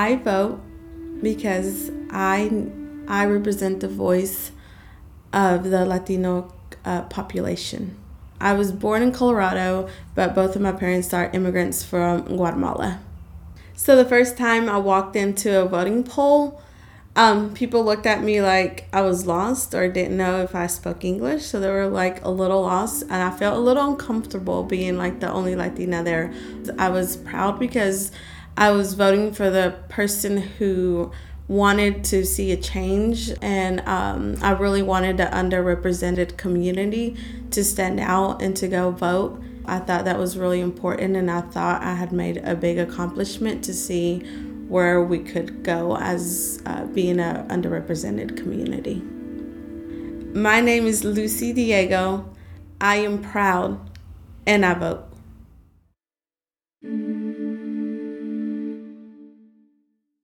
I vote because I I represent the voice of the Latino uh, population. I was born in Colorado, but both of my parents are immigrants from Guatemala. So the first time I walked into a voting poll, um, people looked at me like I was lost or didn't know if I spoke English. So they were like a little lost, and I felt a little uncomfortable being like the only Latina there. I was proud because I was voting for the person who wanted to see a change, and um, I really wanted the underrepresented community to stand out and to go vote. I thought that was really important, and I thought I had made a big accomplishment to see where we could go as uh, being an underrepresented community. My name is Luci Diego. I am proud, and I vote.